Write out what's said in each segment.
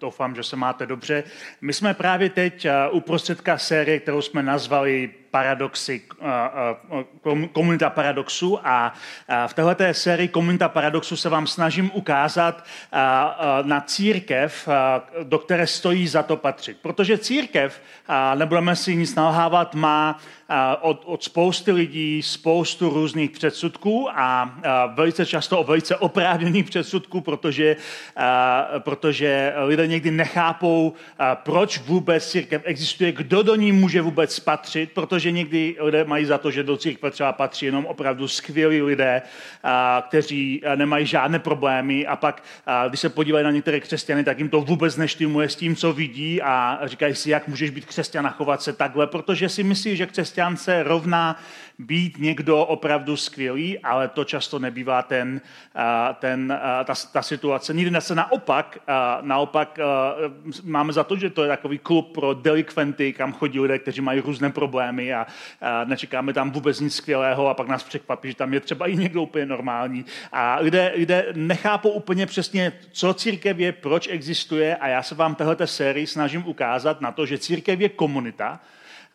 doufám, že se máte dobře. My jsme právě teď uprostředka série, kterou jsme nazvali paradoxy, komunita paradoxu a v této sérii komunita paradoxu se vám snažím ukázat na církev, do které stojí za to patřit. Protože církev, nebudeme si nic nalhávat, má od, od spousty lidí spoustu různých předsudků a velice často velice oprávněných předsudků, protože, protože lidé někdy nechápou, proč vůbec církev existuje, kdo do ní může vůbec patřit, protože někdy lidé mají za to, že do církve třeba patří jenom opravdu skvělí lidé, kteří nemají žádné problémy a pak, když se podívají na některé křesťany, tak jim to vůbec neštymuje s tím, co vidí a říkají si, jak můžeš být křesťan a chovat se takhle, protože si myslí, že křesťan se rovná být někdo opravdu skvělý, ale to často nebývá ten, ten, ta, ta situace. Nikdy se naopak, naopak máme za to, že to je takový klub pro delikventy, kam chodí lidé, kteří mají různé problémy a, nečekáme tam vůbec nic skvělého a pak nás překvapí, že tam je třeba i někdo úplně normální. A lidé, lidé nechápou úplně přesně, co církev je, proč existuje a já se vám této sérii snažím ukázat na to, že církev je komunita,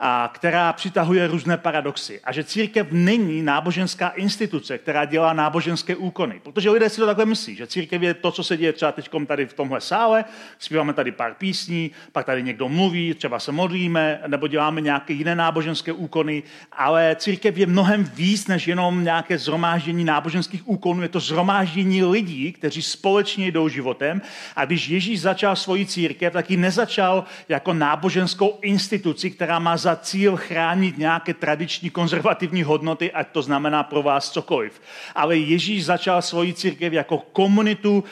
a která přitahuje různé paradoxy. A že církev není náboženská instituce, která dělá náboženské úkony. Protože lidé si to takhle myslí, že církev je to, co se děje třeba teď tady v tomhle sále, zpíváme tady pár písní, pak tady někdo mluví, třeba se modlíme, nebo děláme nějaké jiné náboženské úkony, ale církev je mnohem víc než jenom nějaké zhromáždění náboženských úkonů, je to zhromáždění lidí, kteří společně jdou životem. A když Ježíš začal svoji církev, tak ji nezačal jako náboženskou instituci, která má za za cíl chránit nějaké tradiční konzervativní hodnoty, ať to znamená pro vás cokoliv. Ale Ježíš začal svoji církev jako komunitu,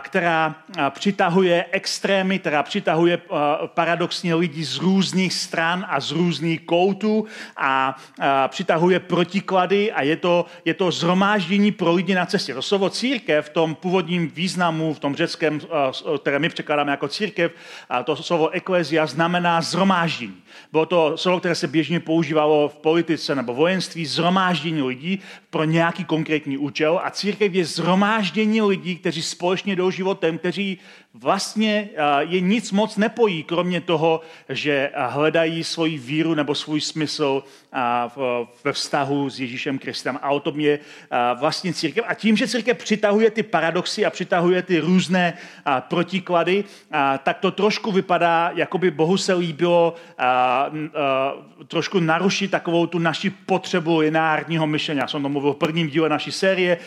která přitahuje extrémy, která přitahuje paradoxně lidi z různých stran a z různých koutů a přitahuje protiklady a je to, je to zhromáždění pro lidi na cestě. To slovo církev v tom původním významu, v tom řeckém, které my překládáme jako církev, to slovo eklezia znamená zhromáždění. Bylo to slovo, které se běžně používalo v politice nebo vojenství, zhromáždění lidí pro nějaký konkrétní účel. A církev je zhromáždění lidí, kteří společně jdou životem, kteří vlastně je nic moc nepojí, kromě toho, že hledají svoji víru nebo svůj smysl ve vztahu s Ježíšem Kristem. A o tom je vlastně církev. A tím, že církev přitahuje ty paradoxy a přitahuje ty různé protiklady, tak to trošku vypadá, jako by Bohu se líbilo trošku narušit takovou tu naši potřebu lineárního myšlení. Já jsem to mluvil v prvním díle naší série,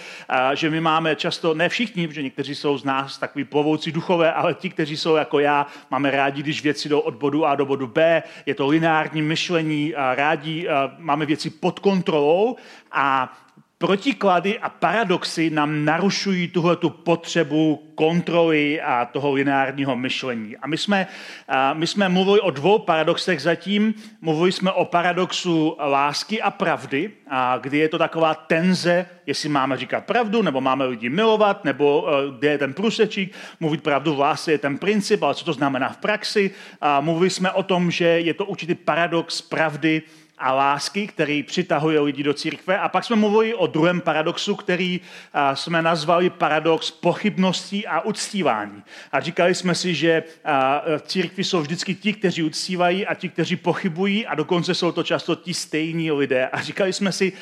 že my máme často, ne všichni, protože někteří jsou z nás takový plovoucí duchové, ale ti, kteří jsou jako já, máme rádi, když věci jdou od bodu A do bodu B, je to lineární myšlení, rádi máme věci pod kontrolou a protiklady a paradoxy nám narušují tuhle tu potřebu kontroly a toho lineárního myšlení. A my jsme, my jsme mluvili o dvou paradoxech zatím. Mluvili jsme o paradoxu lásky a pravdy, a kdy je to taková tenze, jestli máme říkat pravdu, nebo máme lidi milovat, nebo e, kde je ten průsečík. Mluvit pravdu v lásce je ten princip, ale co to znamená v praxi. A mluvili jsme o tom, že je to určitý paradox pravdy a lásky, který přitahuje lidi do církve. A pak jsme mluvili o druhém paradoxu, který jsme nazvali paradox pochybností a uctívání. A říkali jsme si, že církvy jsou vždycky ti, kteří uctívají a ti, kteří pochybují a dokonce jsou to často ti stejní lidé. A říkali jsme si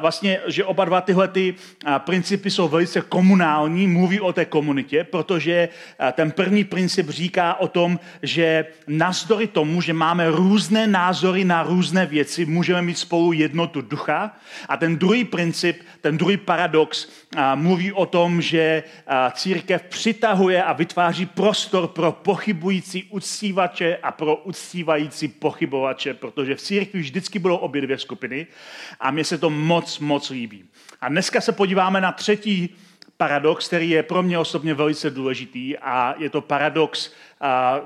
vlastně, že oba dva tyhle ty principy jsou velice komunální, mluví o té komunitě, protože ten první princip říká o tom, že navzdory tomu, že máme různé názory na různé věci, věci můžeme mít spolu jednotu ducha. A ten druhý princip, ten druhý paradox mluví o tom, že církev přitahuje a vytváří prostor pro pochybující uctívače a pro uctívající pochybovače, protože v církvi vždycky budou obě dvě skupiny a mně se to moc, moc líbí. A dneska se podíváme na třetí paradox, který je pro mě osobně velice důležitý a je to paradox,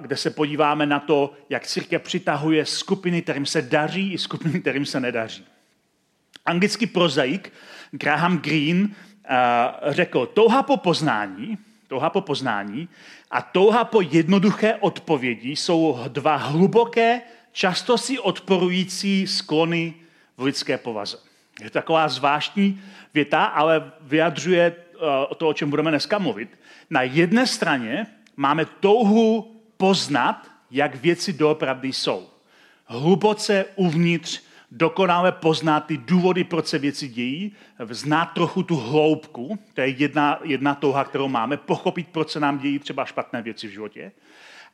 kde se podíváme na to, jak církev přitahuje skupiny, kterým se daří i skupiny, kterým se nedaří. Anglický prozaik Graham Greene řekl, touha po poznání, touha po poznání a touha po jednoduché odpovědi jsou dva hluboké, často si odporující sklony v lidské povaze. Je to taková zvláštní věta, ale vyjadřuje to, o čem budeme dneska mluvit. Na jedné straně máme touhu poznat, jak věci doopravdy jsou. Hluboce uvnitř dokonale poznat ty důvody, proč se věci dějí, znát trochu tu hloubku, to je jedna, jedna touha, kterou máme, pochopit, proč se nám dějí třeba špatné věci v životě.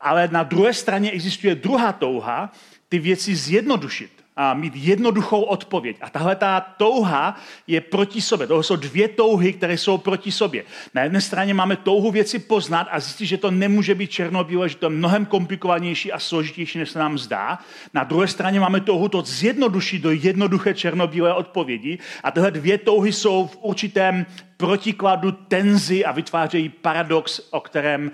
Ale na druhé straně existuje druhá touha, ty věci zjednodušit a mít jednoduchou odpověď. A tahle ta touha je proti sobě. To jsou dvě touhy, které jsou proti sobě. Na jedné straně máme touhu věci poznat a zjistit, že to nemůže být černobílé, že to je mnohem komplikovanější a složitější, než se nám zdá. Na druhé straně máme touhu to zjednodušit do jednoduché černobílé odpovědi. A tyhle dvě touhy jsou v určitém protikladu tenzi a vytvářejí paradox, o kterém,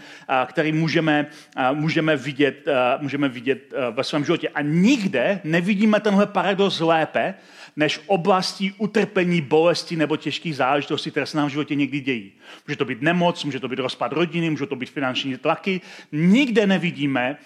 který můžeme, můžeme, vidět, můžeme vidět ve svém životě. A nikde nevidíme tenhle paradox lépe, než oblastí utrpení, bolesti nebo těžkých záležitostí, které se nám v životě někdy dějí. Může to být nemoc, může to být rozpad rodiny, může to být finanční tlaky. Nikde nevidíme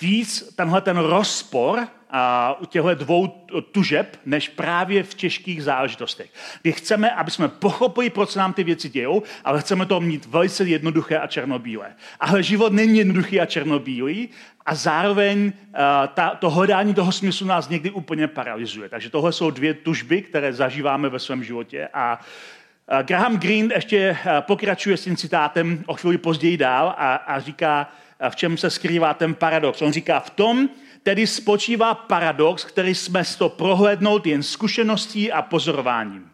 víc tenhle ten rozpor a u těchto dvou tužeb, než právě v těžkých záležitostech. My chceme, aby jsme pochopili, proč se nám ty věci dějou, ale chceme to mít velice jednoduché a černobílé. Ale život není jednoduchý a černobílý a zároveň uh, ta, to hledání toho smyslu nás někdy úplně paralyzuje. Takže tohle jsou dvě tužby, které zažíváme ve svém životě a Graham Greene ještě pokračuje s tím citátem o chvíli později dál a, a říká, v čem se skrývá ten paradox. On říká, v tom tedy spočívá paradox, který jsme to prohlédnout jen zkušeností a pozorováním.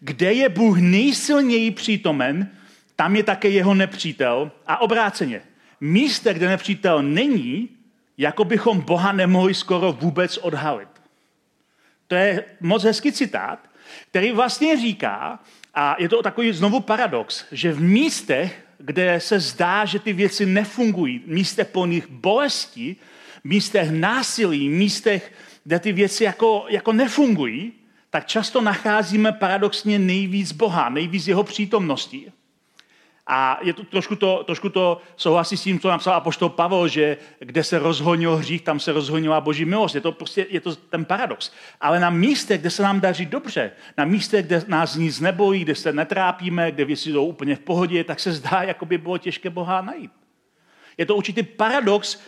Kde je Bůh nejsilněji přítomen, tam je také jeho nepřítel a obráceně – místě, kde nepřítel není, jako bychom Boha nemohli skoro vůbec odhalit. To je moc hezký citát, který vlastně říká, a je to takový znovu paradox, že v místech, kde se zdá, že ty věci nefungují, místech plných bolesti, místech násilí, místech, kde ty věci jako, jako nefungují, tak často nacházíme paradoxně nejvíc Boha, nejvíc jeho přítomnosti. A je to, trošku, to, trošku to souhlasí s tím, co napsal apoštol Pavel, že kde se rozhonil hřích, tam se rozhonila boží milost. Je to prostě je to ten paradox. Ale na místě, kde se nám daří dobře, na místě, kde nás nic nebojí, kde se netrápíme, kde věci jsou úplně v pohodě, tak se zdá, jako by bylo těžké Boha najít. Je to určitý paradox,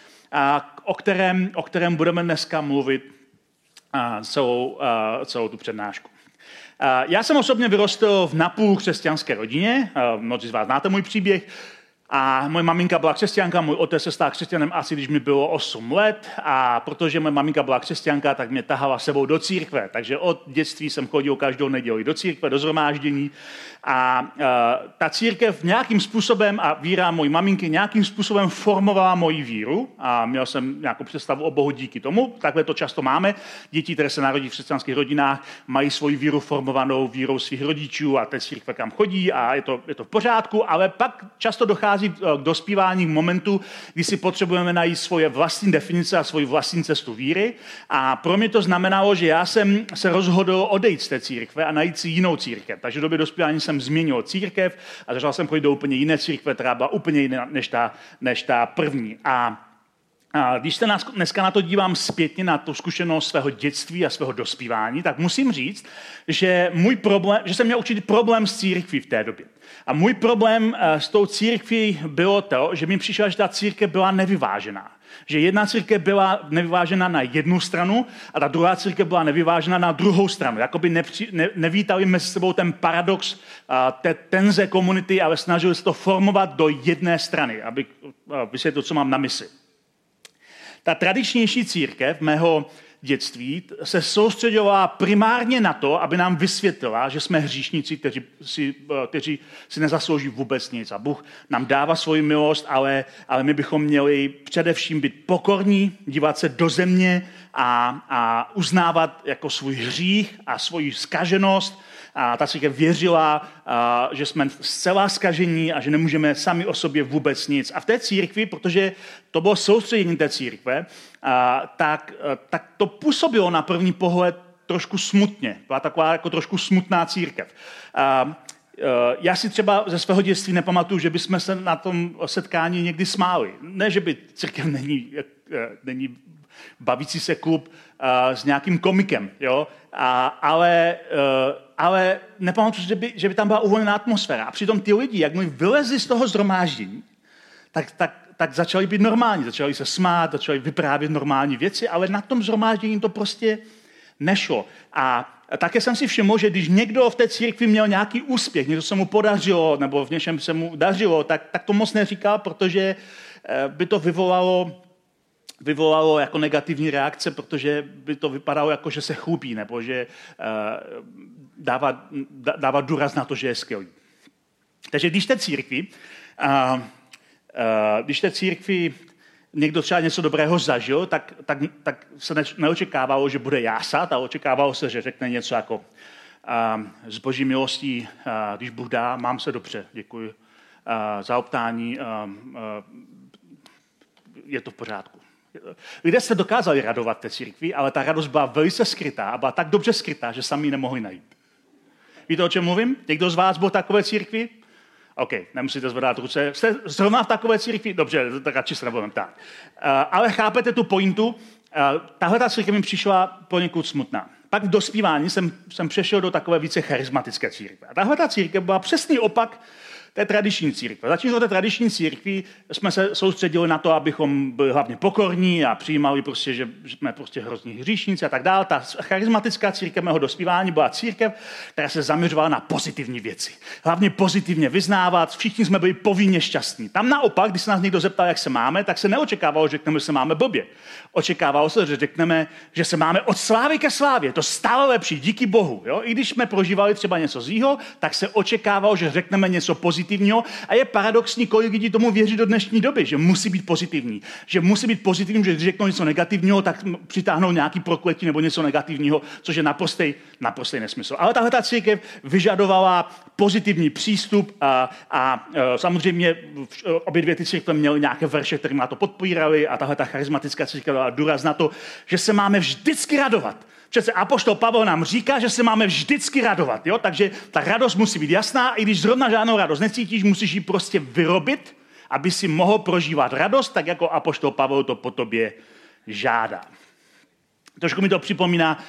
o kterém, o kterém budeme dneska mluvit celou, celou tu přednášku. Já jsem osobně vyrostl v napůl křesťanské rodině, mnozí z vás znáte můj příběh, a moje maminka byla křesťanka, můj otec se stal křesťanem asi, když mi bylo 8 let a protože moje maminka byla křesťanka, tak mě tahala sebou do církve. Takže od dětství jsem chodil každou neděli do církve, do zhromáždění a uh, ta církev nějakým způsobem a víra mojí maminky nějakým způsobem formovala moji víru a měl jsem nějakou představu o Bohu díky tomu. Takhle to často máme. Děti, které se narodí v křesťanských rodinách, mají svoji víru formovanou vírou svých rodičů a té církve kam chodí a je to, je to v pořádku, ale pak často dochází k dospívání k momentu, kdy si potřebujeme najít svoje vlastní definice a svoji vlastní cestu víry. A pro mě to znamenalo, že já jsem se rozhodl odejít z té církve a najít si jinou církev. Takže v době dospívání jsem změnil církev a začal jsem chodit do úplně jiné církve, která byla úplně jiná než ta, než ta první. A a když se dneska na to dívám zpětně, na tu zkušenost svého dětství a svého dospívání, tak musím říct, že, můj problém, že jsem měl určitý problém s církví v té době. A můj problém eh, s tou církví bylo to, že mi přišlo, že ta církev byla nevyvážená. Že jedna církev byla nevyvážena na jednu stranu a ta druhá církev byla nevyvážena na druhou stranu. Jakoby nepři, ne, nevítali mezi sebou ten paradox uh, té tenze komunity, ale snažili se to formovat do jedné strany, aby vysvětlil, co mám na mysli. Ta tradičnější církev mého dětství se soustředovala primárně na to, aby nám vysvětlila, že jsme hříšníci, kteří si, eh, kteří si nezaslouží vůbec nic. A Bůh nám dává svoji milost, ale, ale my bychom měli především být pokorní, dívat se do země a, a uznávat jako svůj hřích a svoji skaženost a ta církev věřila, že jsme zcela zkažení a že nemůžeme sami o sobě vůbec nic. A v té církvi, protože to bylo soustředění té církve, tak, tak to působilo na první pohled trošku smutně. Byla taková jako trošku smutná církev. Já si třeba ze svého dětství nepamatuju, že bychom se na tom setkání někdy smáli. Ne, že by církev není, není bavící se klub s nějakým komikem, jo? A, ale, uh, ale nepamatuju, že by, že by tam byla uvolněná atmosféra. A přitom ty lidi, jak mi vylezli z toho zhromáždění, tak, tak, tak začali být normální, začali se smát, začali vyprávět normální věci, ale na tom zhromáždění to prostě nešlo. A také jsem si všiml, že když někdo v té církvi měl nějaký úspěch, něco se mu podařilo, nebo v něčem se mu dařilo, tak, tak to moc neříkal, protože eh, by to vyvolalo vyvolalo jako negativní reakce, protože by to vypadalo jako, že se chlubí, nebo že uh, dává, dává důraz na to, že je skvělý. Takže když té církvi, uh, uh, když té církvi někdo třeba něco dobrého zažil, tak, tak, tak se ne, neočekávalo, že bude jásat, ale očekávalo se, že řekne něco jako uh, z boží milostí, uh, když Bůh dá, mám se dobře, děkuji uh, za optání, uh, uh, je to v pořádku. Lidé se dokázali radovat té církvi, ale ta radost byla velice skrytá a byla tak dobře skrytá, že sami ji nemohli najít. Víte, o čem mluvím? Někdo z vás byl v takové církvi? OK, nemusíte zvedat ruce. Jste zrovna v takové církvi? Dobře, tak radši se nebudeme ptát. Uh, ale chápete tu pointu? Uh, tahle ta církev mi přišla poněkud smutná. Pak v dospívání jsem, jsem přešel do takové více charismatické církve. A tahle ta církev byla přesný opak té tradiční církve. Začínalo té tradiční církvi jsme se soustředili na to, abychom byli hlavně pokorní a přijímali prostě, že jsme prostě hrozní hříšníci a tak dále. Ta charismatická církev mého dospívání byla církev, která se zaměřovala na pozitivní věci. Hlavně pozitivně vyznávat, všichni jsme byli povinně šťastní. Tam naopak, když se nás někdo zeptal, jak se máme, tak se neočekávalo, že řekneme, že se máme blbě. Očekávalo se, že řekneme, že se máme od slávy ke slávě. To stále lepší, díky Bohu. Jo? I když jsme prožívali třeba něco zlýho, tak se očekávalo, že řekneme něco pozitivního pozitivního a je paradoxní, kolik lidí tomu věří do dnešní doby, že musí být pozitivní. Že musí být pozitivní, že když řeknou něco negativního, tak přitáhnou nějaký prokletí nebo něco negativního, což je naprostý, naprostý nesmysl. Ale tahle ta církev vyžadovala pozitivní přístup a, a e, samozřejmě obě dvě ty církve měly nějaké verše, které na to podpírali a tahle ta charismatická církev dala důraz na to, že se máme vždycky radovat. Přece Apoštol Pavel nám říká, že se máme vždycky radovat. Jo? Takže ta radost musí být jasná, i když zrovna žádnou radost necítíš, musíš ji prostě vyrobit, aby si mohl prožívat radost, tak jako Apoštol Pavel to po tobě žádá. Trošku mi to připomíná,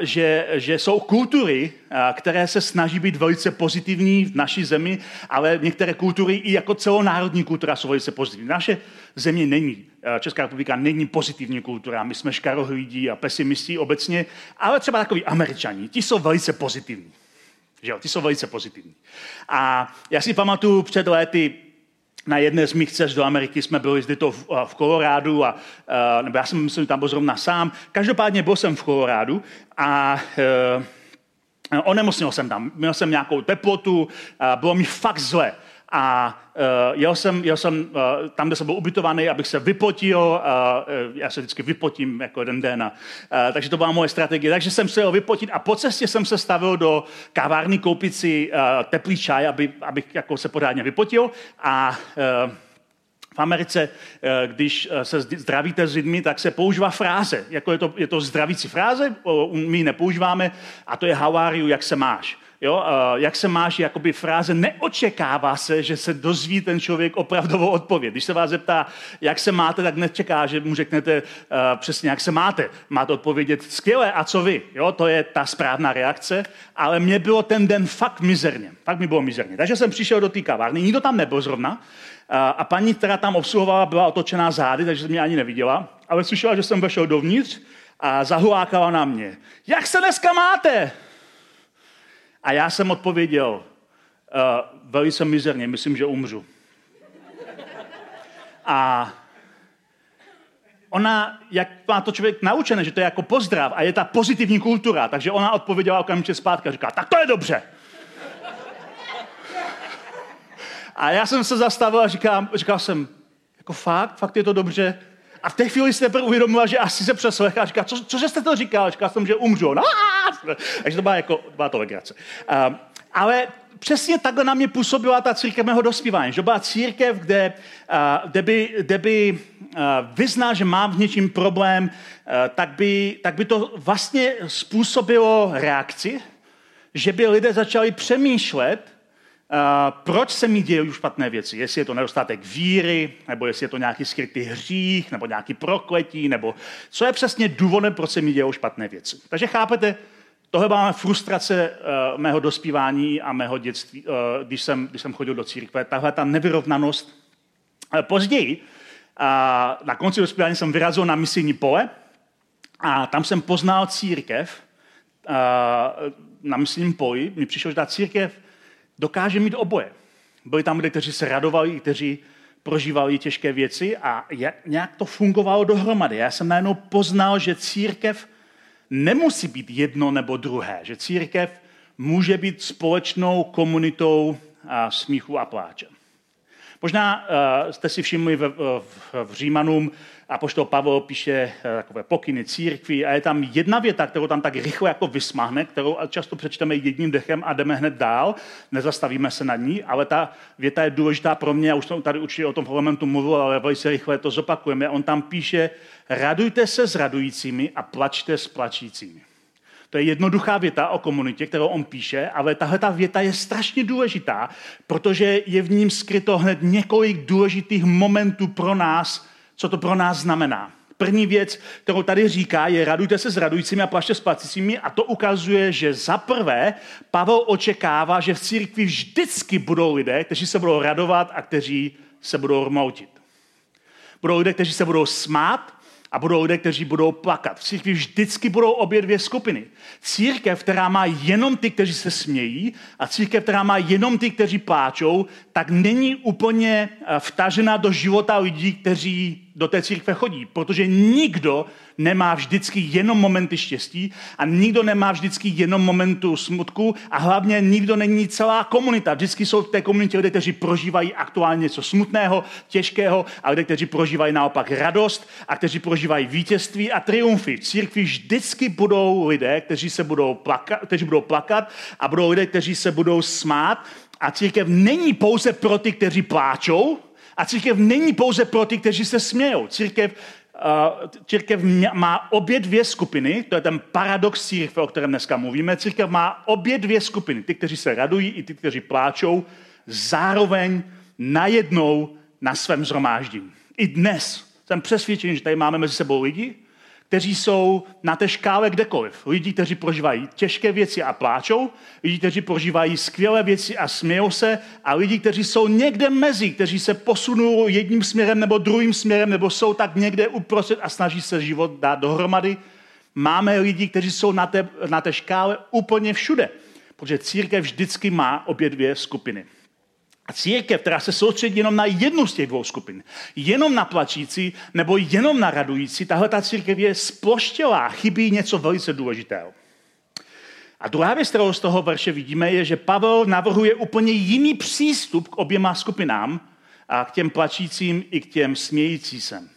že, že jsou kultury, které se snaží být velice pozitivní v naší zemi, ale některé kultury i jako celonárodní kultura jsou velice pozitivní. Naše země není, Česká republika není pozitivní kultura, my jsme škarohlídí a pesimistí obecně, ale třeba takový američani, ti jsou velice pozitivní. Že jo, ty jsou velice pozitivní. A já si pamatuju před lety, na jedné z mých cest do Ameriky jsme byli zde to v, v Kolorádu, a, a, nebo já jsem myslím, tam byl zrovna sám. Každopádně byl jsem v Kolorádu a e, onemocnil jsem tam. Měl jsem nějakou teplotu, bylo mi fakt zle a uh, jel jsem, jel jsem uh, tam, kde jsem byl ubytovaný, abych se vypotil. Uh, já se vždycky vypotím jako jeden den. A, uh, takže to byla moje strategie. Takže jsem se jel vypotit a po cestě jsem se stavil do kavárny koupit si uh, teplý čaj, aby, abych jako se pořádně vypotil. A uh, v Americe, když se zdravíte s lidmi, tak se používá fráze. Jako je to, je to zdravící fráze, my ji nepoužíváme, a to je how are you, jak se máš. Jo, jak se máš, jakoby fráze, neočekává se, že se dozví ten člověk opravdovou odpověď. Když se vás zeptá, jak se máte, tak nečeká, že mu řeknete uh, přesně, jak se máte. Máte odpovědět skvěle, a co vy? Jo, to je ta správná reakce, ale mě bylo ten den fakt mizerně. Fakt mi bylo mizerně. Takže jsem přišel do té kavárny, nikdo tam nebyl zrovna, uh, a paní, která tam obsluhovala, byla otočená zády, takže mě ani neviděla, ale slyšela, že jsem vešel dovnitř a zahulákala na mě. Jak se dneska máte? A já jsem odpověděl, uh, velice mizerně, myslím, že umřu. A ona, jak má to člověk naučené, že to je jako pozdrav a je ta pozitivní kultura, takže ona odpověděla okamžitě zpátky a říká, tak to je dobře. A já jsem se zastavil a říkám, říkal jsem, jako fakt, fakt je to dobře. A v té chvíli se teprve uvědomila, že asi se přeslechla říká, co, cože jste to říkal? Říkal jsem, že umřu. No, takže to byla, jako, byla to legrace. Uh, ale přesně takhle na mě působila ta církev mého dospívání. Že byla církev, kde, uh, kde by, kde by uh, vyznal, že mám v něčím problém, uh, tak, by, tak by to vlastně způsobilo reakci, že by lidé začali přemýšlet, proč se mi dějí špatné věci? Jestli je to nedostatek víry, nebo jestli je to nějaký skrytý hřích, nebo nějaký prokletí, nebo co je přesně důvodem, proč se mi dějí špatné věci. Takže chápete, tohle byla frustrace uh, mého dospívání a mého dětství, uh, když, jsem, když jsem chodil do církve. Tahle ta nevyrovnanost. Uh, později, uh, na konci dospívání jsem vyrazil na misijní pole a tam jsem poznal církev uh, na misijním poli. Mi přišlo, že ta církev dokáže mít oboje. Byli tam lidé, kteří se radovali, kteří prožívali těžké věci a nějak to fungovalo dohromady. Já jsem najednou poznal, že církev nemusí být jedno nebo druhé, že církev může být společnou komunitou a smíchu a pláče. Možná uh, jste si všimli v, v, v Římanům, a poštol Pavel píše uh, takové pokyny církví a je tam jedna věta, kterou tam tak rychle jako vysmahne, kterou často přečteme jedním dechem a jdeme hned dál, nezastavíme se na ní, ale ta věta je důležitá pro mě, já už jsem tady určitě o tom parlamentu mluvil, ale velice rychle to zopakujeme. On tam píše, radujte se s radujícími a plačte s plačícími. To je jednoduchá věta o komunitě, kterou on píše, ale tahle ta věta je strašně důležitá, protože je v ním skryto hned několik důležitých momentů pro nás, co to pro nás znamená. První věc, kterou tady říká, je radujte se s radujícími a plašte s placícími a to ukazuje, že za prvé Pavel očekává, že v církvi vždycky budou lidé, kteří se budou radovat a kteří se budou rmoutit. Budou lidé, kteří se budou smát a budou lidé, kteří budou plakat. V církvi vždycky budou obě dvě skupiny. Církev, která má jenom ty, kteří se smějí a církev, která má jenom ty, kteří pláčou, tak není úplně eh, vtažena do života lidí, kteří do té církve chodí, protože nikdo nemá vždycky jenom momenty štěstí a nikdo nemá vždycky jenom momentu smutku a hlavně nikdo není celá komunita. Vždycky jsou v té komunitě lidé, kteří prožívají aktuálně něco smutného, těžkého a lidé, kteří prožívají naopak radost a kteří prožívají vítězství a triumfy. V církvi vždycky budou lidé, kteří se budou plakat, kteří budou plakat a budou lidé, kteří se budou smát a církev není pouze pro ty, kteří pláčou, a církev není pouze pro ty, kteří se smějou. Církev, uh, církev má obě dvě skupiny, to je ten paradox církve, o kterém dneska mluvíme. Církev má obě dvě skupiny, ty, kteří se radují, i ty, kteří pláčou, zároveň najednou na svém zhromáždění. I dnes jsem přesvědčen, že tady máme mezi sebou lidi, kteří jsou na té škále kdekoliv. Lidi, kteří prožívají těžké věci a pláčou, lidi, kteří prožívají skvělé věci a smějou se a lidi, kteří jsou někde mezi, kteří se posunou jedním směrem nebo druhým směrem, nebo jsou tak někde uprostřed a snaží se život dát dohromady. Máme lidi, kteří jsou na té, na té škále úplně všude, protože církev vždycky má obě dvě skupiny. A církev, která se soustředí jenom na jednu z těch dvou skupin, jenom na plačící nebo jenom na radující, tahle ta církev je sploštělá, chybí něco velice důležitého. A druhá věc, kterou z toho verše vidíme, je, že Pavel navrhuje úplně jiný přístup k oběma skupinám, a k těm plačícím i k těm smějící se.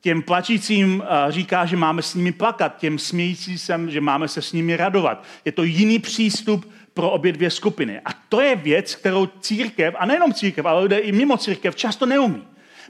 Těm plačícím říká, že máme s nimi plakat, těm smějící se, že máme se s nimi radovat. Je to jiný přístup pro obě dvě skupiny. A to je věc, kterou církev, a nejenom církev, ale lidé i mimo církev často neumí.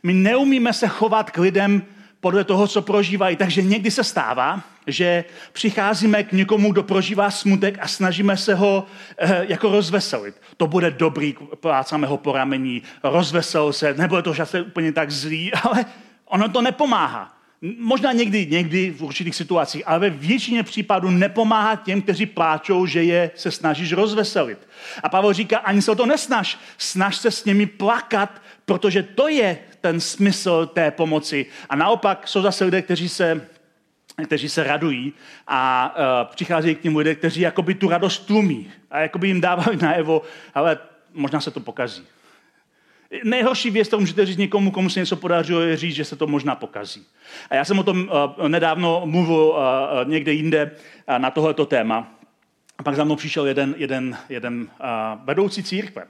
My neumíme se chovat k lidem podle toho, co prožívají. Takže někdy se stává, že přicházíme k někomu, kdo prožívá smutek a snažíme se ho eh, jako rozveselit. To bude dobrý, plácáme ho po ramení, rozvesel se, nebude to zase úplně tak zlý, ale ono to nepomáhá. Možná někdy, někdy v určitých situacích, ale ve většině případů nepomáhá těm, kteří pláčou, že je se snažíš rozveselit. A Pavel říká, ani se o to nesnaž. Snaž se s nimi plakat, protože to je ten smysl té pomoci. A naopak jsou zase lidé, kteří se kteří se radují a uh, přicházejí k těm lidé, kteří jakoby tu radost tlumí a jakoby jim dávají najevo, ale možná se to pokazí. Nejhorší věc, to můžete říct někomu, komu se něco podařilo, je říct, že se to možná pokazí. A já jsem o tom uh, nedávno mluvil uh, někde jinde na tohleto téma. A pak za mnou přišel jeden, jeden, jeden vedoucí církve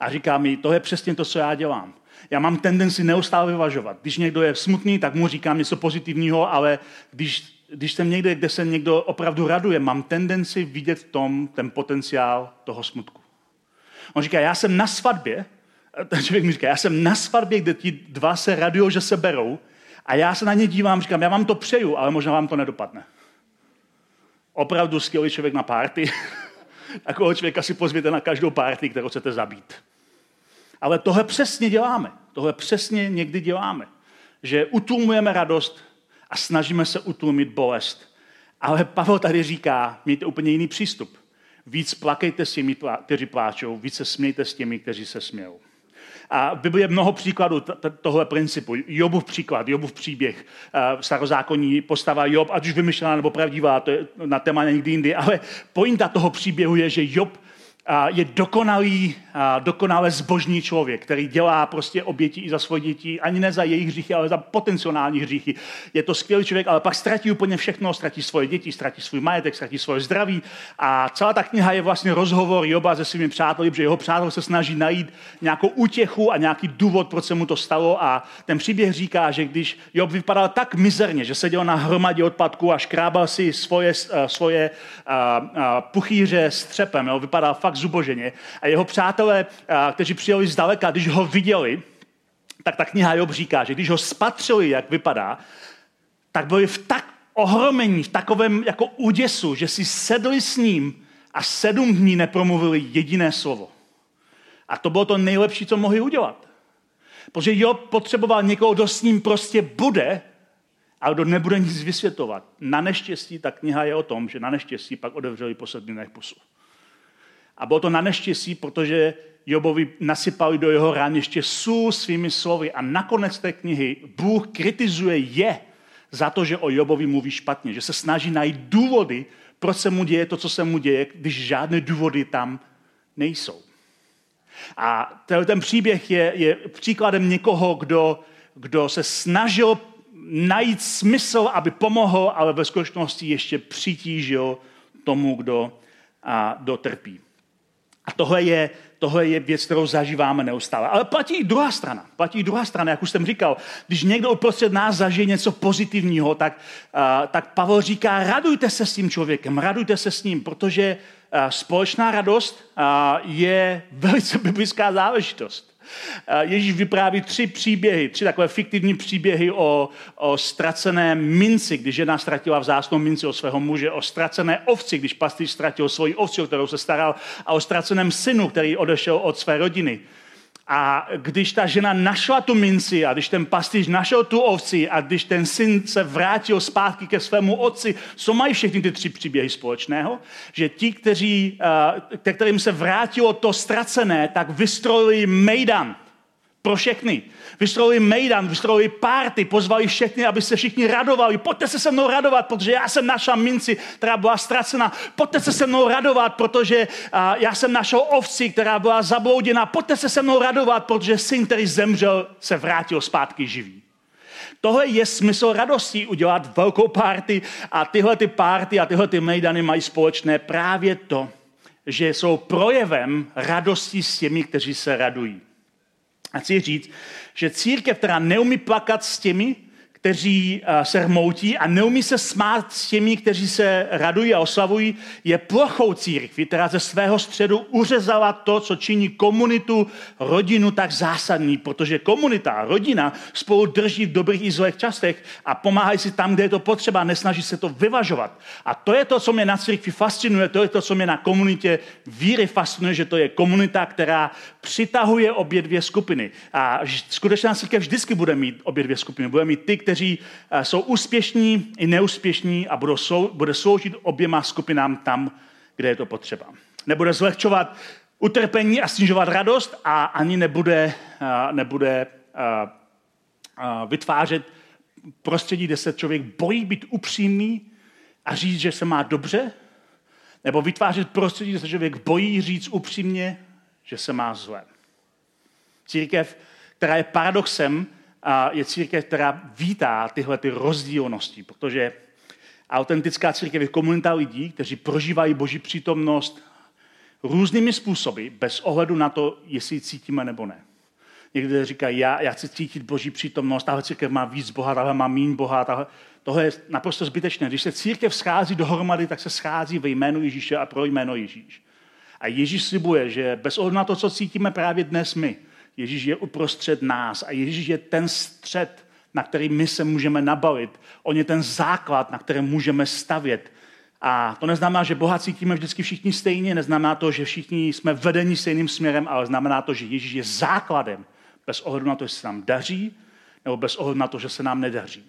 a říká mi, to je přesně to, co já dělám. Já mám tendenci neustále vyvažovat. Když někdo je smutný, tak mu říkám něco pozitivního, ale když, když jsem někde, kde se někdo opravdu raduje, mám tendenci vidět v tom ten potenciál toho smutku. On říká, já jsem na svatbě, ten člověk mi říká, já jsem na svatbě, kde ti dva se radují, že se berou a já se na ně dívám, říkám, já vám to přeju, ale možná vám to nedopadne. Opravdu skvělý člověk na párty. Takového člověka si pozvěte na každou párty, kterou chcete zabít. Ale tohle přesně děláme. Tohle přesně někdy děláme. Že utlumujeme radost a snažíme se utlumit bolest. Ale Pavel tady říká, mějte úplně jiný přístup. Víc plakejte s těmi, kteří pláčou, víc se smějte s těmi, kteří se smějou. A v Biblii je mnoho příkladů tohle principu. Jobův příklad, Jobův příběh, v starozákonní postava Job, ať už vymyšlená nebo pravdivá, to je na téma někdy jindy, ale pointa toho příběhu je, že Job je dokonalý, dokonale zbožný člověk, který dělá prostě oběti i za svoje děti, ani ne za jejich hříchy, ale za potenciální hříchy. Je to skvělý člověk, ale pak ztratí úplně všechno, ztratí svoje děti, ztratí svůj majetek, ztratí svoje zdraví. A celá ta kniha je vlastně rozhovor Joba se svými přáteli, protože jeho přátel se snaží najít nějakou útěchu a nějaký důvod, proč se mu to stalo. A ten příběh říká, že když Job vypadal tak mizerně, že seděl na hromadě odpadku a škrábal si svoje, svoje puchýře s třepem, jo, vypadal fakt zuboženě. A jeho přátelé, kteří přijeli zdaleka, když ho viděli, tak ta kniha Job říká, že když ho spatřili, jak vypadá, tak byli v tak ohromení, v takovém jako úděsu, že si sedli s ním a sedm dní nepromluvili jediné slovo. A to bylo to nejlepší, co mohli udělat. Protože Job potřeboval někoho, kdo s ním prostě bude, ale kdo nebude nic vysvětlovat. Na neštěstí ta kniha je o tom, že na neštěstí pak odevřeli po sedmi dnech pusu. A bylo to na neštěstí, protože Jobovi nasypali do jeho rán ještě sůl svými slovy. A nakonec té knihy Bůh kritizuje je za to, že o Jobovi mluví špatně, že se snaží najít důvody, proč se mu děje to, co se mu děje, když žádné důvody tam nejsou. A ten příběh je, je příkladem někoho, kdo, kdo se snažil najít smysl, aby pomohl, ale ve skutečnosti ještě přitížil tomu, kdo a, dotrpí. A tohle je, tohle je věc, kterou zažíváme neustále. Ale platí i druhá strana. Platí i druhá strana, jak už jsem říkal. Když někdo uprostřed nás zažije něco pozitivního, tak, uh, tak Pavel říká, radujte se s tím člověkem, radujte se s ním, protože uh, společná radost uh, je velice biblická záležitost. Ježíš vypráví tři příběhy, tři takové fiktivní příběhy o, o ztracené minci, když žena ztratila vzácnou minci o svého muže, o ztracené ovci, když pastýř ztratil svoji ovci, o kterou se staral, a o ztraceném synu, který odešel od své rodiny. A když ta žena našla tu minci a když ten pastýř našel tu ovci a když ten syn se vrátil zpátky ke svému otci, co mají všechny ty tři příběhy společného? Že ti, kteří, eh, kterým se vrátilo to ztracené, tak vystrojili mejdan pro všechny. Vystrojili mejdan, vystrojili párty, pozvali všechny, aby se všichni radovali. Pojďte se se mnou radovat, protože já jsem našla minci, která byla ztracena. Pojďte se se mnou radovat, protože já jsem našel ovci, která byla zablouděna. Pojďte se se mnou radovat, protože syn, který zemřel, se vrátil zpátky živý. Tohle je smysl radosti, udělat velkou párty a tyhle ty párty a tyhle ty mejdany mají společné právě to, že jsou projevem radosti s těmi, kteří se radují. A chci říct, že církev, která neumí plakat s těmi, kteří eh, se hmoutí a neumí se smát s těmi, kteří se radují a oslavují, je plochou církví, která ze svého středu uřezala to, co činí komunitu, rodinu tak zásadní, protože komunita, rodina spolu drží v dobrých i zlých častech a pomáhají si tam, kde je to potřeba, nesnaží se to vyvažovat. A to je to, co mě na církvi fascinuje, to je to, co mě na komunitě víry fascinuje, že to je komunita, která přitahuje obě dvě skupiny. A skutečná církev vždycky bude mít obě dvě skupiny. Bude mít ty, kteří eh, jsou úspěšní i neúspěšní a budou slou, bude sloužit oběma skupinám tam, kde je to potřeba. Nebude zlehčovat utrpení a snižovat radost a ani nebude, eh, nebude eh, vytvářet prostředí, kde se člověk bojí být upřímný a říct, že se má dobře, nebo vytvářet prostředí, kde se člověk bojí říct upřímně, že se má zle. Církev, která je paradoxem, je církev, která vítá tyhle ty rozdílnosti, protože autentická církev je komunita lidí, kteří prožívají boží přítomnost různými způsoby, bez ohledu na to, jestli ji cítíme nebo ne. někdy říkají, já, já chci cítit boží přítomnost, tahle církev má víc Boha, tahle má mín Boha, tahle, tohle je naprosto zbytečné. Když se církev schází dohromady, tak se schází ve jménu Ježíše a pro jméno Ježíš. A Ježíš slibuje, že bez ohledu na to, co cítíme právě dnes my, Ježíš je uprostřed nás a Ježíš je ten střed, na který my se můžeme nabalit. On je ten základ, na kterém můžeme stavět. A to neznamená, že Boha cítíme vždycky všichni stejně, neznamená to, že všichni jsme vedeni stejným směrem, ale znamená to, že Ježíš je základem, bez ohledu na to, jestli se nám daří, nebo bez ohledu na to, že se nám nedaří.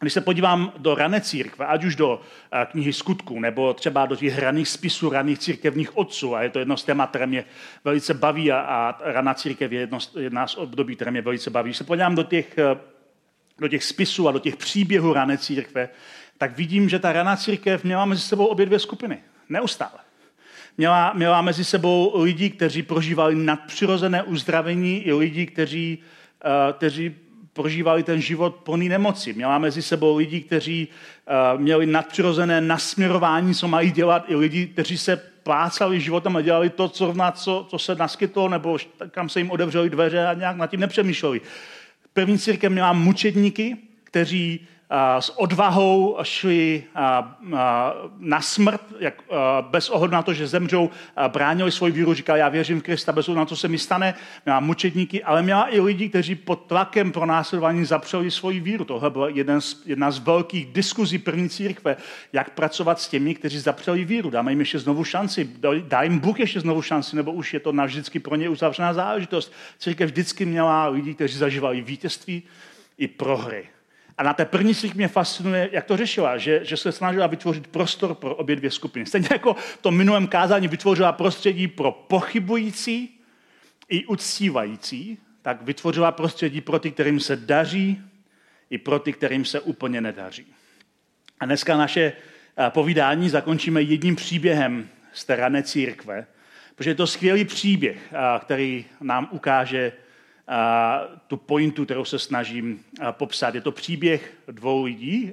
Když se podívám do rané církve, ať už do eh, knihy skutků, nebo třeba do těch raných spisů raných církevních otců, a je to jedno z témat, které mě velice baví, a, a raná církev je jedno, jedna z období, které mě velice baví. Když se podívám do těch, eh, do těch spisů a do těch příběhů rané církve, tak vidím, že ta raná církev měla mezi sebou obě dvě skupiny. Neustále. Měla, měla mezi sebou lidi, kteří prožívali nadpřirozené uzdravení, i lidi, kteří, uh, kteří prožívali ten život plný nemoci. Měla mezi sebou lidi, kteří uh, měli nadpřirozené nasměrování, co mají dělat, i lidi, kteří se plácali životem a dělali to, co, na co, co se naskytlo, nebo kam se jim otevřeli dveře a nějak nad tím nepřemýšleli. První církev měla mučedníky, kteří s odvahou šli na smrt, jak, bez ohledu na to, že zemřou, bránili svoji víru, říkali, já věřím v Krista, bez ohledu na to, co se mi stane. Měla mučedníky, ale měla i lidi, kteří pod tlakem pro následování zapřeli svoji víru. Tohle byla jeden z, jedna z velkých diskuzí první církve, jak pracovat s těmi, kteří zapřeli víru. Dáme jim ještě znovu šanci, dá jim Bůh ještě znovu šanci, nebo už je to navždycky pro ně uzavřená záležitost. Církev vždycky měla lidi, kteří zažívali vítězství i prohry. A na té první z mě fascinuje, jak to řešila, že, že se snažila vytvořit prostor pro obě dvě skupiny. Stejně jako v tom minulém kázání vytvořila prostředí pro pochybující i uctívající, tak vytvořila prostředí pro ty, kterým se daří, i pro ty, kterým se úplně nedaří. A dneska naše eh, povídání zakončíme jedním příběhem z té rané církve, protože je to skvělý příběh, eh, který nám ukáže tu pointu, kterou se snažím popsat. Je to příběh dvou lidí,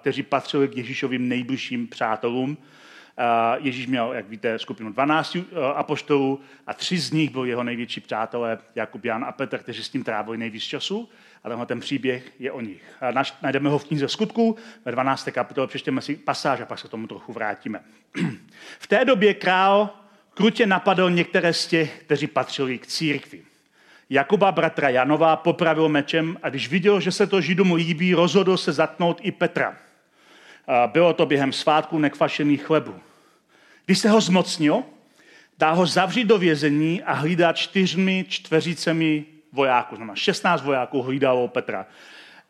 kteří patřili k Ježíšovým nejbližším přátelům. Ježíš měl, jak víte, skupinu 12 apoštolů a tři z nich byli jeho největší přátelé, Jakub, Jan a Petr, kteří s ním trávili nejvíc času. A tenhle ten příběh je o nich. Najdeme ho v knize skutků, ve 12. kapitole, přečteme si pasáž a pak se tomu trochu vrátíme. v té době král krutě napadl některé z těch, kteří patřili k církvi. Jakuba bratra Janova popravil mečem a když viděl, že se to Židům líbí, rozhodl se zatnout i Petra. Bylo to během svátku nekvašených chlebů. Když se ho zmocnil, dá ho zavřít do vězení a hlídá čtyřmi čtveřicemi vojáků. Znamená 16 vojáků hlídalo Petra.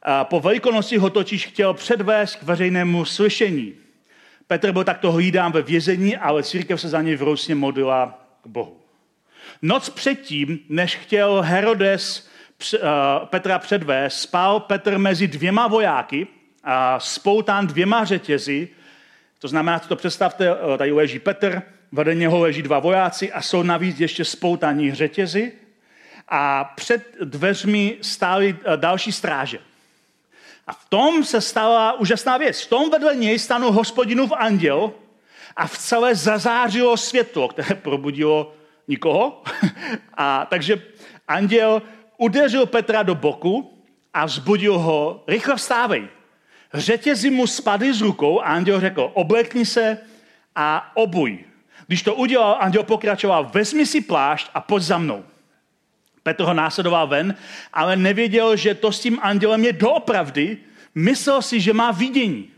A po velikonoci ho totiž chtěl předvést k veřejnému slyšení. Petr byl takto hlídán ve vězení, ale církev se za něj vrousně modlila k Bohu. Noc předtím, než chtěl Herodes eh, Petra předvést, spal Petr mezi dvěma vojáky a spoután dvěma řetězy. To znamená, to představte, eh, tady leží Petr, vedle něho leží dva vojáci a jsou navíc ještě spoutaní řetězy. A před dveřmi stály eh, další stráže. A v tom se stala úžasná věc. V tom vedle něj stanul hospodinův anděl a v celé zazářilo světlo, které probudilo Nikoho. A takže anděl udeřil Petra do boku a vzbudil ho, rychle vstávej. Řetězy mu spadly z rukou a anděl řekl, oblekni se a obuj. Když to udělal, anděl pokračoval, vezmi si plášť a pojď za mnou. Petr ho následoval ven, ale nevěděl, že to s tím andělem je doopravdy. Myslel si, že má vidění.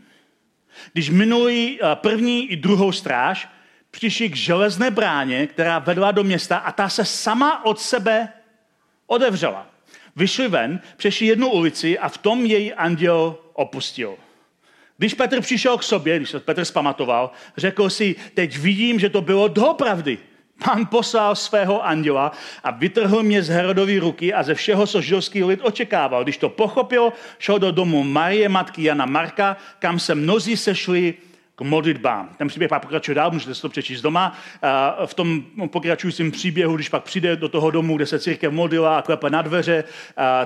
Když minulý eh, první i druhou stráž, přišli k železné bráně, která vedla do města a ta se sama od sebe odevřela. Vyšli ven, přešli jednu ulici a v tom její anděl opustil. Když Petr přišel k sobě, když se Petr zpamatoval, řekl si, teď vidím, že to bylo doopravdy. Pán poslal svého anděla a vytrhl mě z Herodovy ruky a ze všeho, co židovský lid očekával. Když to pochopil, šel do domu Marie, matky Jana Marka, kam se mnozí sešli k modlitbám. Ten příběh pak pokračuje dál, můžete si to přečíst doma. V tom pokračujícím příběhu, když pak přijde do toho domu, kde se církev modlila a klepe na dveře,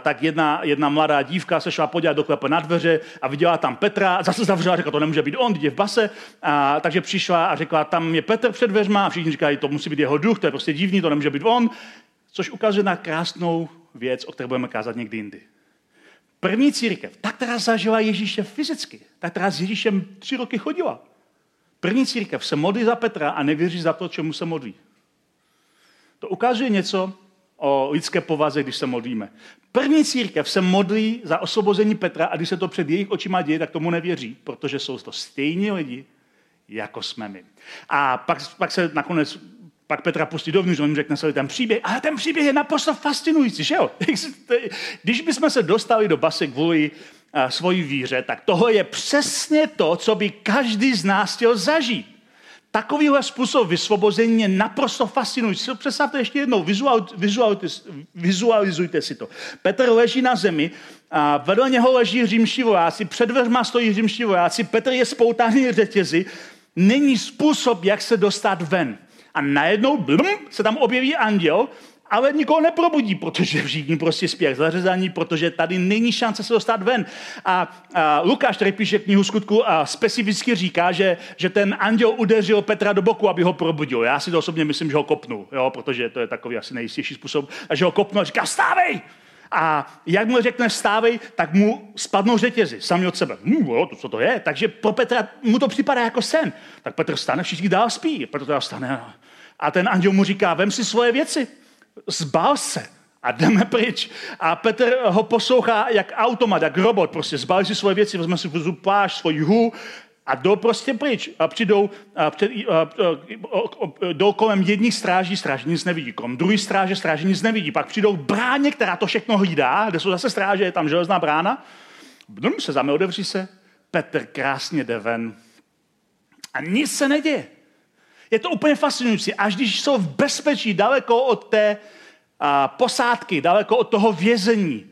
tak jedna, jedna mladá dívka se šla podívat do klepe na dveře a viděla tam Petra, zase zavřela, řekla, to nemůže být on, je v base, a, takže přišla a řekla, tam je Petr před dveřma a všichni říkají, to musí být jeho duch, to je prostě divný, to nemůže být on, což ukazuje na krásnou věc, o které budeme kázat někdy jindy. První církev, ta, která zažila Ježíše fyzicky, ta, která s Ježíšem tři roky chodila. První církev se modlí za Petra a nevěří za to, čemu se modlí. To ukazuje něco o lidské povaze, když se modlíme. První církev se modlí za osvobození Petra a když se to před jejich očima děje, tak tomu nevěří, protože jsou to stejní lidi, jako jsme my. A pak, pak se nakonec pak Petra pustí dovnitř, on řekne celý ten příběh, ale ten příběh je naprosto fascinující, že jo? Když bychom se dostali do basy kvůli uh, svojí víře, tak toho je přesně to, co by každý z nás chtěl zažít. Takovýhle způsob vysvobození je naprosto fascinující. Představte ještě jednou, vizualizujte si to. Petr leží na zemi, a vedle něho leží římští vojáci, před dveřma stojí římští vojáci, Petr je spoutaný řetězy, není způsob, jak se dostat ven. A najednou blum, se tam objeví anděl, ale nikoho neprobudí, protože všichni prostě jak zařezaní, protože tady není šance se dostat ven. A, a Lukáš, který píše knihu skutku, a specificky říká, že, že ten anděl udeřil Petra do boku, aby ho probudil. Já si to osobně myslím, že ho kopnul, jo, protože to je takový asi nejistější způsob. A že ho kopnul a říká, vstávej! A jak mu řekne vstávej, tak mu spadnou řetězy sami od sebe. Hm, jo, to, co to je? Takže pro Petra mu to připadá jako sen. Tak Petr stane, všichni dál spí. Petr teda stane a ten anděl mu říká, vem si svoje věci, zbal se a jdeme pryč. A Petr ho poslouchá jak automat, jak robot, prostě zbal si svoje věci, vezme si plášť, svůj hů a jdou prostě pryč. A přijdou, a před, a, a, a, jdou kolem jedních stráží, stráži nic nevidí. Kolem druhý stráže, stráži nic nevidí. Pak přijdou bráně, která to všechno hlídá, kde jsou zase stráže, je tam železná brána. Blum se zame, otevří se. Petr krásně jde ven. A nic se neděje. Je to úplně fascinující. Až když jsou v bezpečí, daleko od té a, posádky, daleko od toho vězení,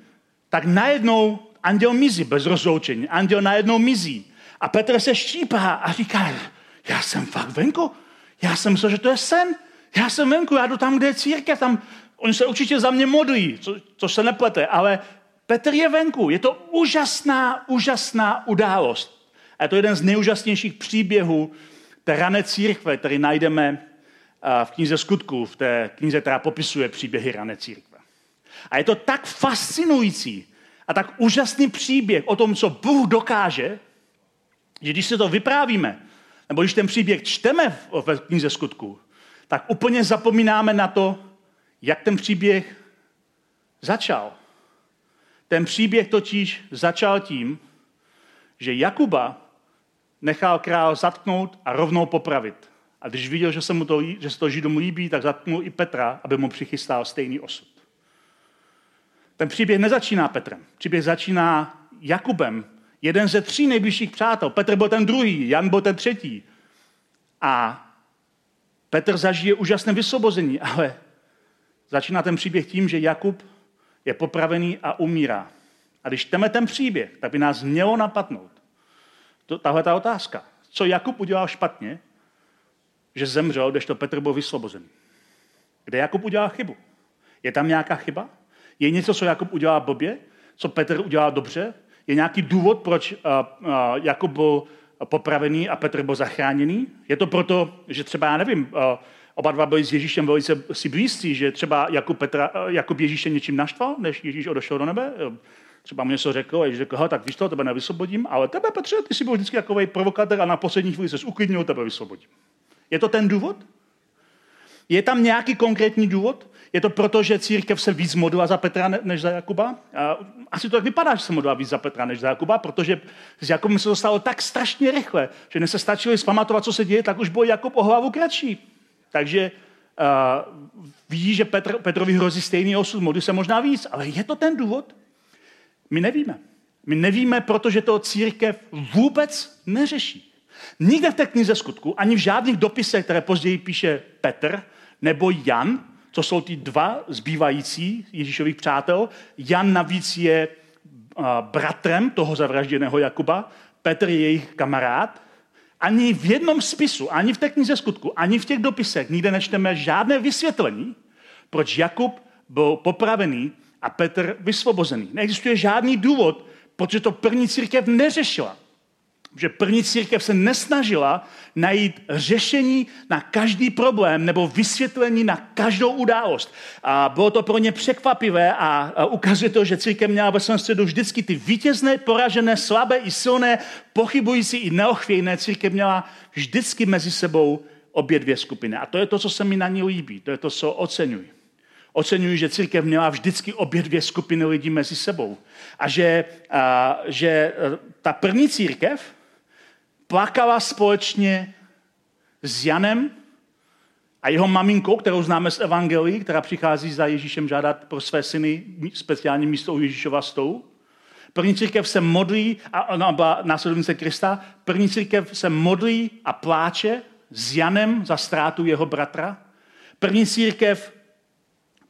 tak najednou anděl mizí bez rozloučení. Anděl najednou mizí. A Petr se štípá a říká, já jsem fakt venku. Já jsem myslel, že to je sen. Já jsem venku, já jdu tam, kde je církev. Tam, oni se určitě za mě modlí, co, což se neplete, ale Petr je venku. Je to úžasná, úžasná událost. A je to jeden z nejúžasnějších příběhů té rané církve, který najdeme v knize skutků, v té knize, která popisuje příběhy rané církve. A je to tak fascinující a tak úžasný příběh o tom, co Bůh dokáže, že když se to vyprávíme, nebo když ten příběh čteme v knize skutků, tak úplně zapomínáme na to, jak ten příběh začal. Ten příběh totiž začal tím, že Jakuba nechal král zatknout a rovnou popravit. A když viděl, že se, mu to, že se to Židům líbí, tak zatknul i Petra, aby mu přichystal stejný osud. Ten příběh nezačíná Petrem. Příběh začíná Jakubem, jeden ze tří nejbližších přátel. Petr byl ten druhý, Jan byl ten třetí. A Petr zažije úžasné vysvobození, ale začíná ten příběh tím, že Jakub je popravený a umírá. A když čteme ten příběh, tak by nás mělo napadnout, to, tahle ta otázka. Co Jakub udělal špatně, že zemřel, když to Petr byl vysvobozený? Kde Jakub udělal chybu? Je tam nějaká chyba? Je něco, co Jakub udělal blbě? Co Petr udělal dobře? Je nějaký důvod, proč uh, uh, Jakub byl popravený a Petr byl zachráněný? Je to proto, že třeba, já nevím, uh, oba dva byli s Ježíšem velice si blízcí, že třeba Jakub, Petra, Jakub Ježíše něčím naštval, než Ježíš odešel do nebe? Třeba mu něco řekl, a řekl, tak víš to, tebe nevysvobodím, ale tebe, Petře, ty jsi byl vždycky takový provokatér a na poslední chvíli se uklidnil, tebe vysvobodím. Je to ten důvod? Je tam nějaký konkrétní důvod? Je to proto, že církev se víc modlila za Petra než za Jakuba? Asi to tak vypadá, že se modlila víc za Petra než za Jakuba, protože s Jakubem se to stalo tak strašně rychle, že než se stačili zpamatovat, co se děje, tak už byl Jakub o hlavu kratší. Takže uh, ví, že Petr, Petrovi hrozí stejný osud, modlí se možná víc, ale je to ten důvod? My nevíme. My nevíme, protože to církev vůbec neřeší. Nikde v té knize skutku, ani v žádných dopisech, které později píše Petr nebo Jan, co jsou ty dva zbývající Ježíšových přátel. Jan navíc je bratrem toho zavražděného Jakuba, Petr je jejich kamarád. Ani v jednom spisu, ani v té knize skutku, ani v těch dopisech nikde nečteme žádné vysvětlení, proč Jakub byl popravený a Petr vysvobozený. Neexistuje žádný důvod, protože to první církev neřešila. Že první církev se nesnažila najít řešení na každý problém nebo vysvětlení na každou událost. A bylo to pro ně překvapivé a, ukazuje to, že církev měla ve svém středu vždycky ty vítězné, poražené, slabé i silné, pochybující i neochvějné. Církev měla vždycky mezi sebou obě dvě skupiny. A to je to, co se mi na ní líbí. To je to, co oceňuji. Oceňuji, že církev měla vždycky obě dvě skupiny lidí mezi sebou. A že, a, že e, ta první církev plakala společně s Janem a jeho maminkou, kterou známe z Evangelii, která přichází za Ježíšem žádat pro své syny speciální místo u Ježíšova stolu. První církev se modlí, a ona byla následovnice Krista, první církev se modlí a pláče s Janem za ztrátu jeho bratra. První církev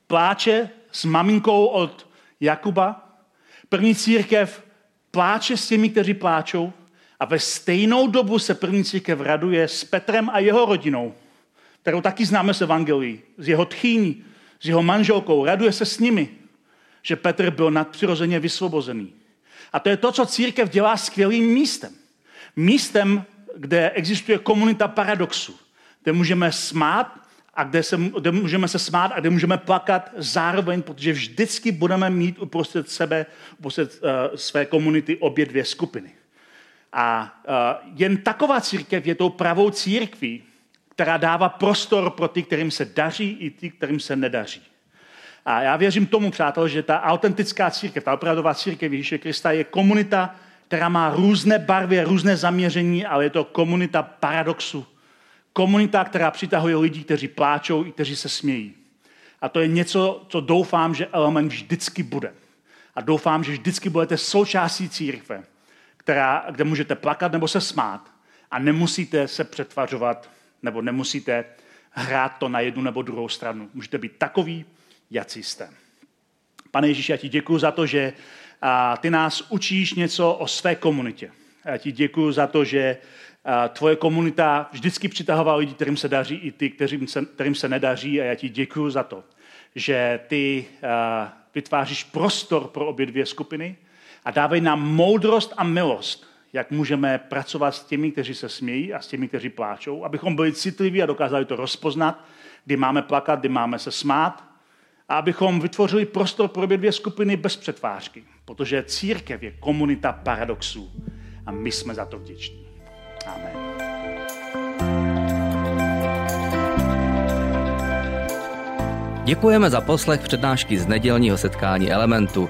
pláče s maminkou od Jakuba. První církev pláče s těmi, kteří pláčou. A ve stejnou dobu se první církev raduje s Petrem a jeho rodinou, kterou taky známe z Evangelii, z jeho tchýní, s jeho manželkou. Raduje se s nimi, že Petr byl nadpřirozeně vysvobozený. A to je to, co církev dělá skvělým místem. Místem, kde existuje komunita paradoxu, kde můžeme smát a kde, se, kde můžeme se smát a kde můžeme plakat zároveň, protože vždycky budeme mít uprostřed sebe, uprostřed uh, své komunity obě dvě skupiny. A uh, jen taková církev je tou pravou církví, která dává prostor pro ty, kterým se daří, i ty, kterým se nedaří. A já věřím tomu, přátel, že ta autentická církev, ta opravdová církev Ježíše Krista je komunita, která má různé barvy, různé zaměření, ale je to komunita paradoxu. Komunita, která přitahuje lidi, kteří pláčou i kteří se smějí. A to je něco, co doufám, že element vždycky bude. A doufám, že vždycky budete součástí církve, která, kde můžete plakat nebo se smát a nemusíte se přetvařovat nebo nemusíte hrát to na jednu nebo druhou stranu. Můžete být takový, jací jste. Pane Ježíši, já ti děkuji za to, že ty nás učíš něco o své komunitě. Já ti děkuji za to, že tvoje komunita vždycky přitahovala lidi, kterým se daří, i ty, kterým se, kterým se nedaří. A já ti děkuji za to, že ty vytváříš prostor pro obě dvě skupiny a dávej nám moudrost a milost, jak můžeme pracovat s těmi, kteří se smějí a s těmi, kteří pláčou, abychom byli citliví a dokázali to rozpoznat, kdy máme plakat, kdy máme se smát a abychom vytvořili prostor pro obě dvě skupiny bez přetvářky, protože církev je komunita paradoxů a my jsme za to vděční. Amen. Děkujeme za poslech přednášky z nedělního setkání Elementu.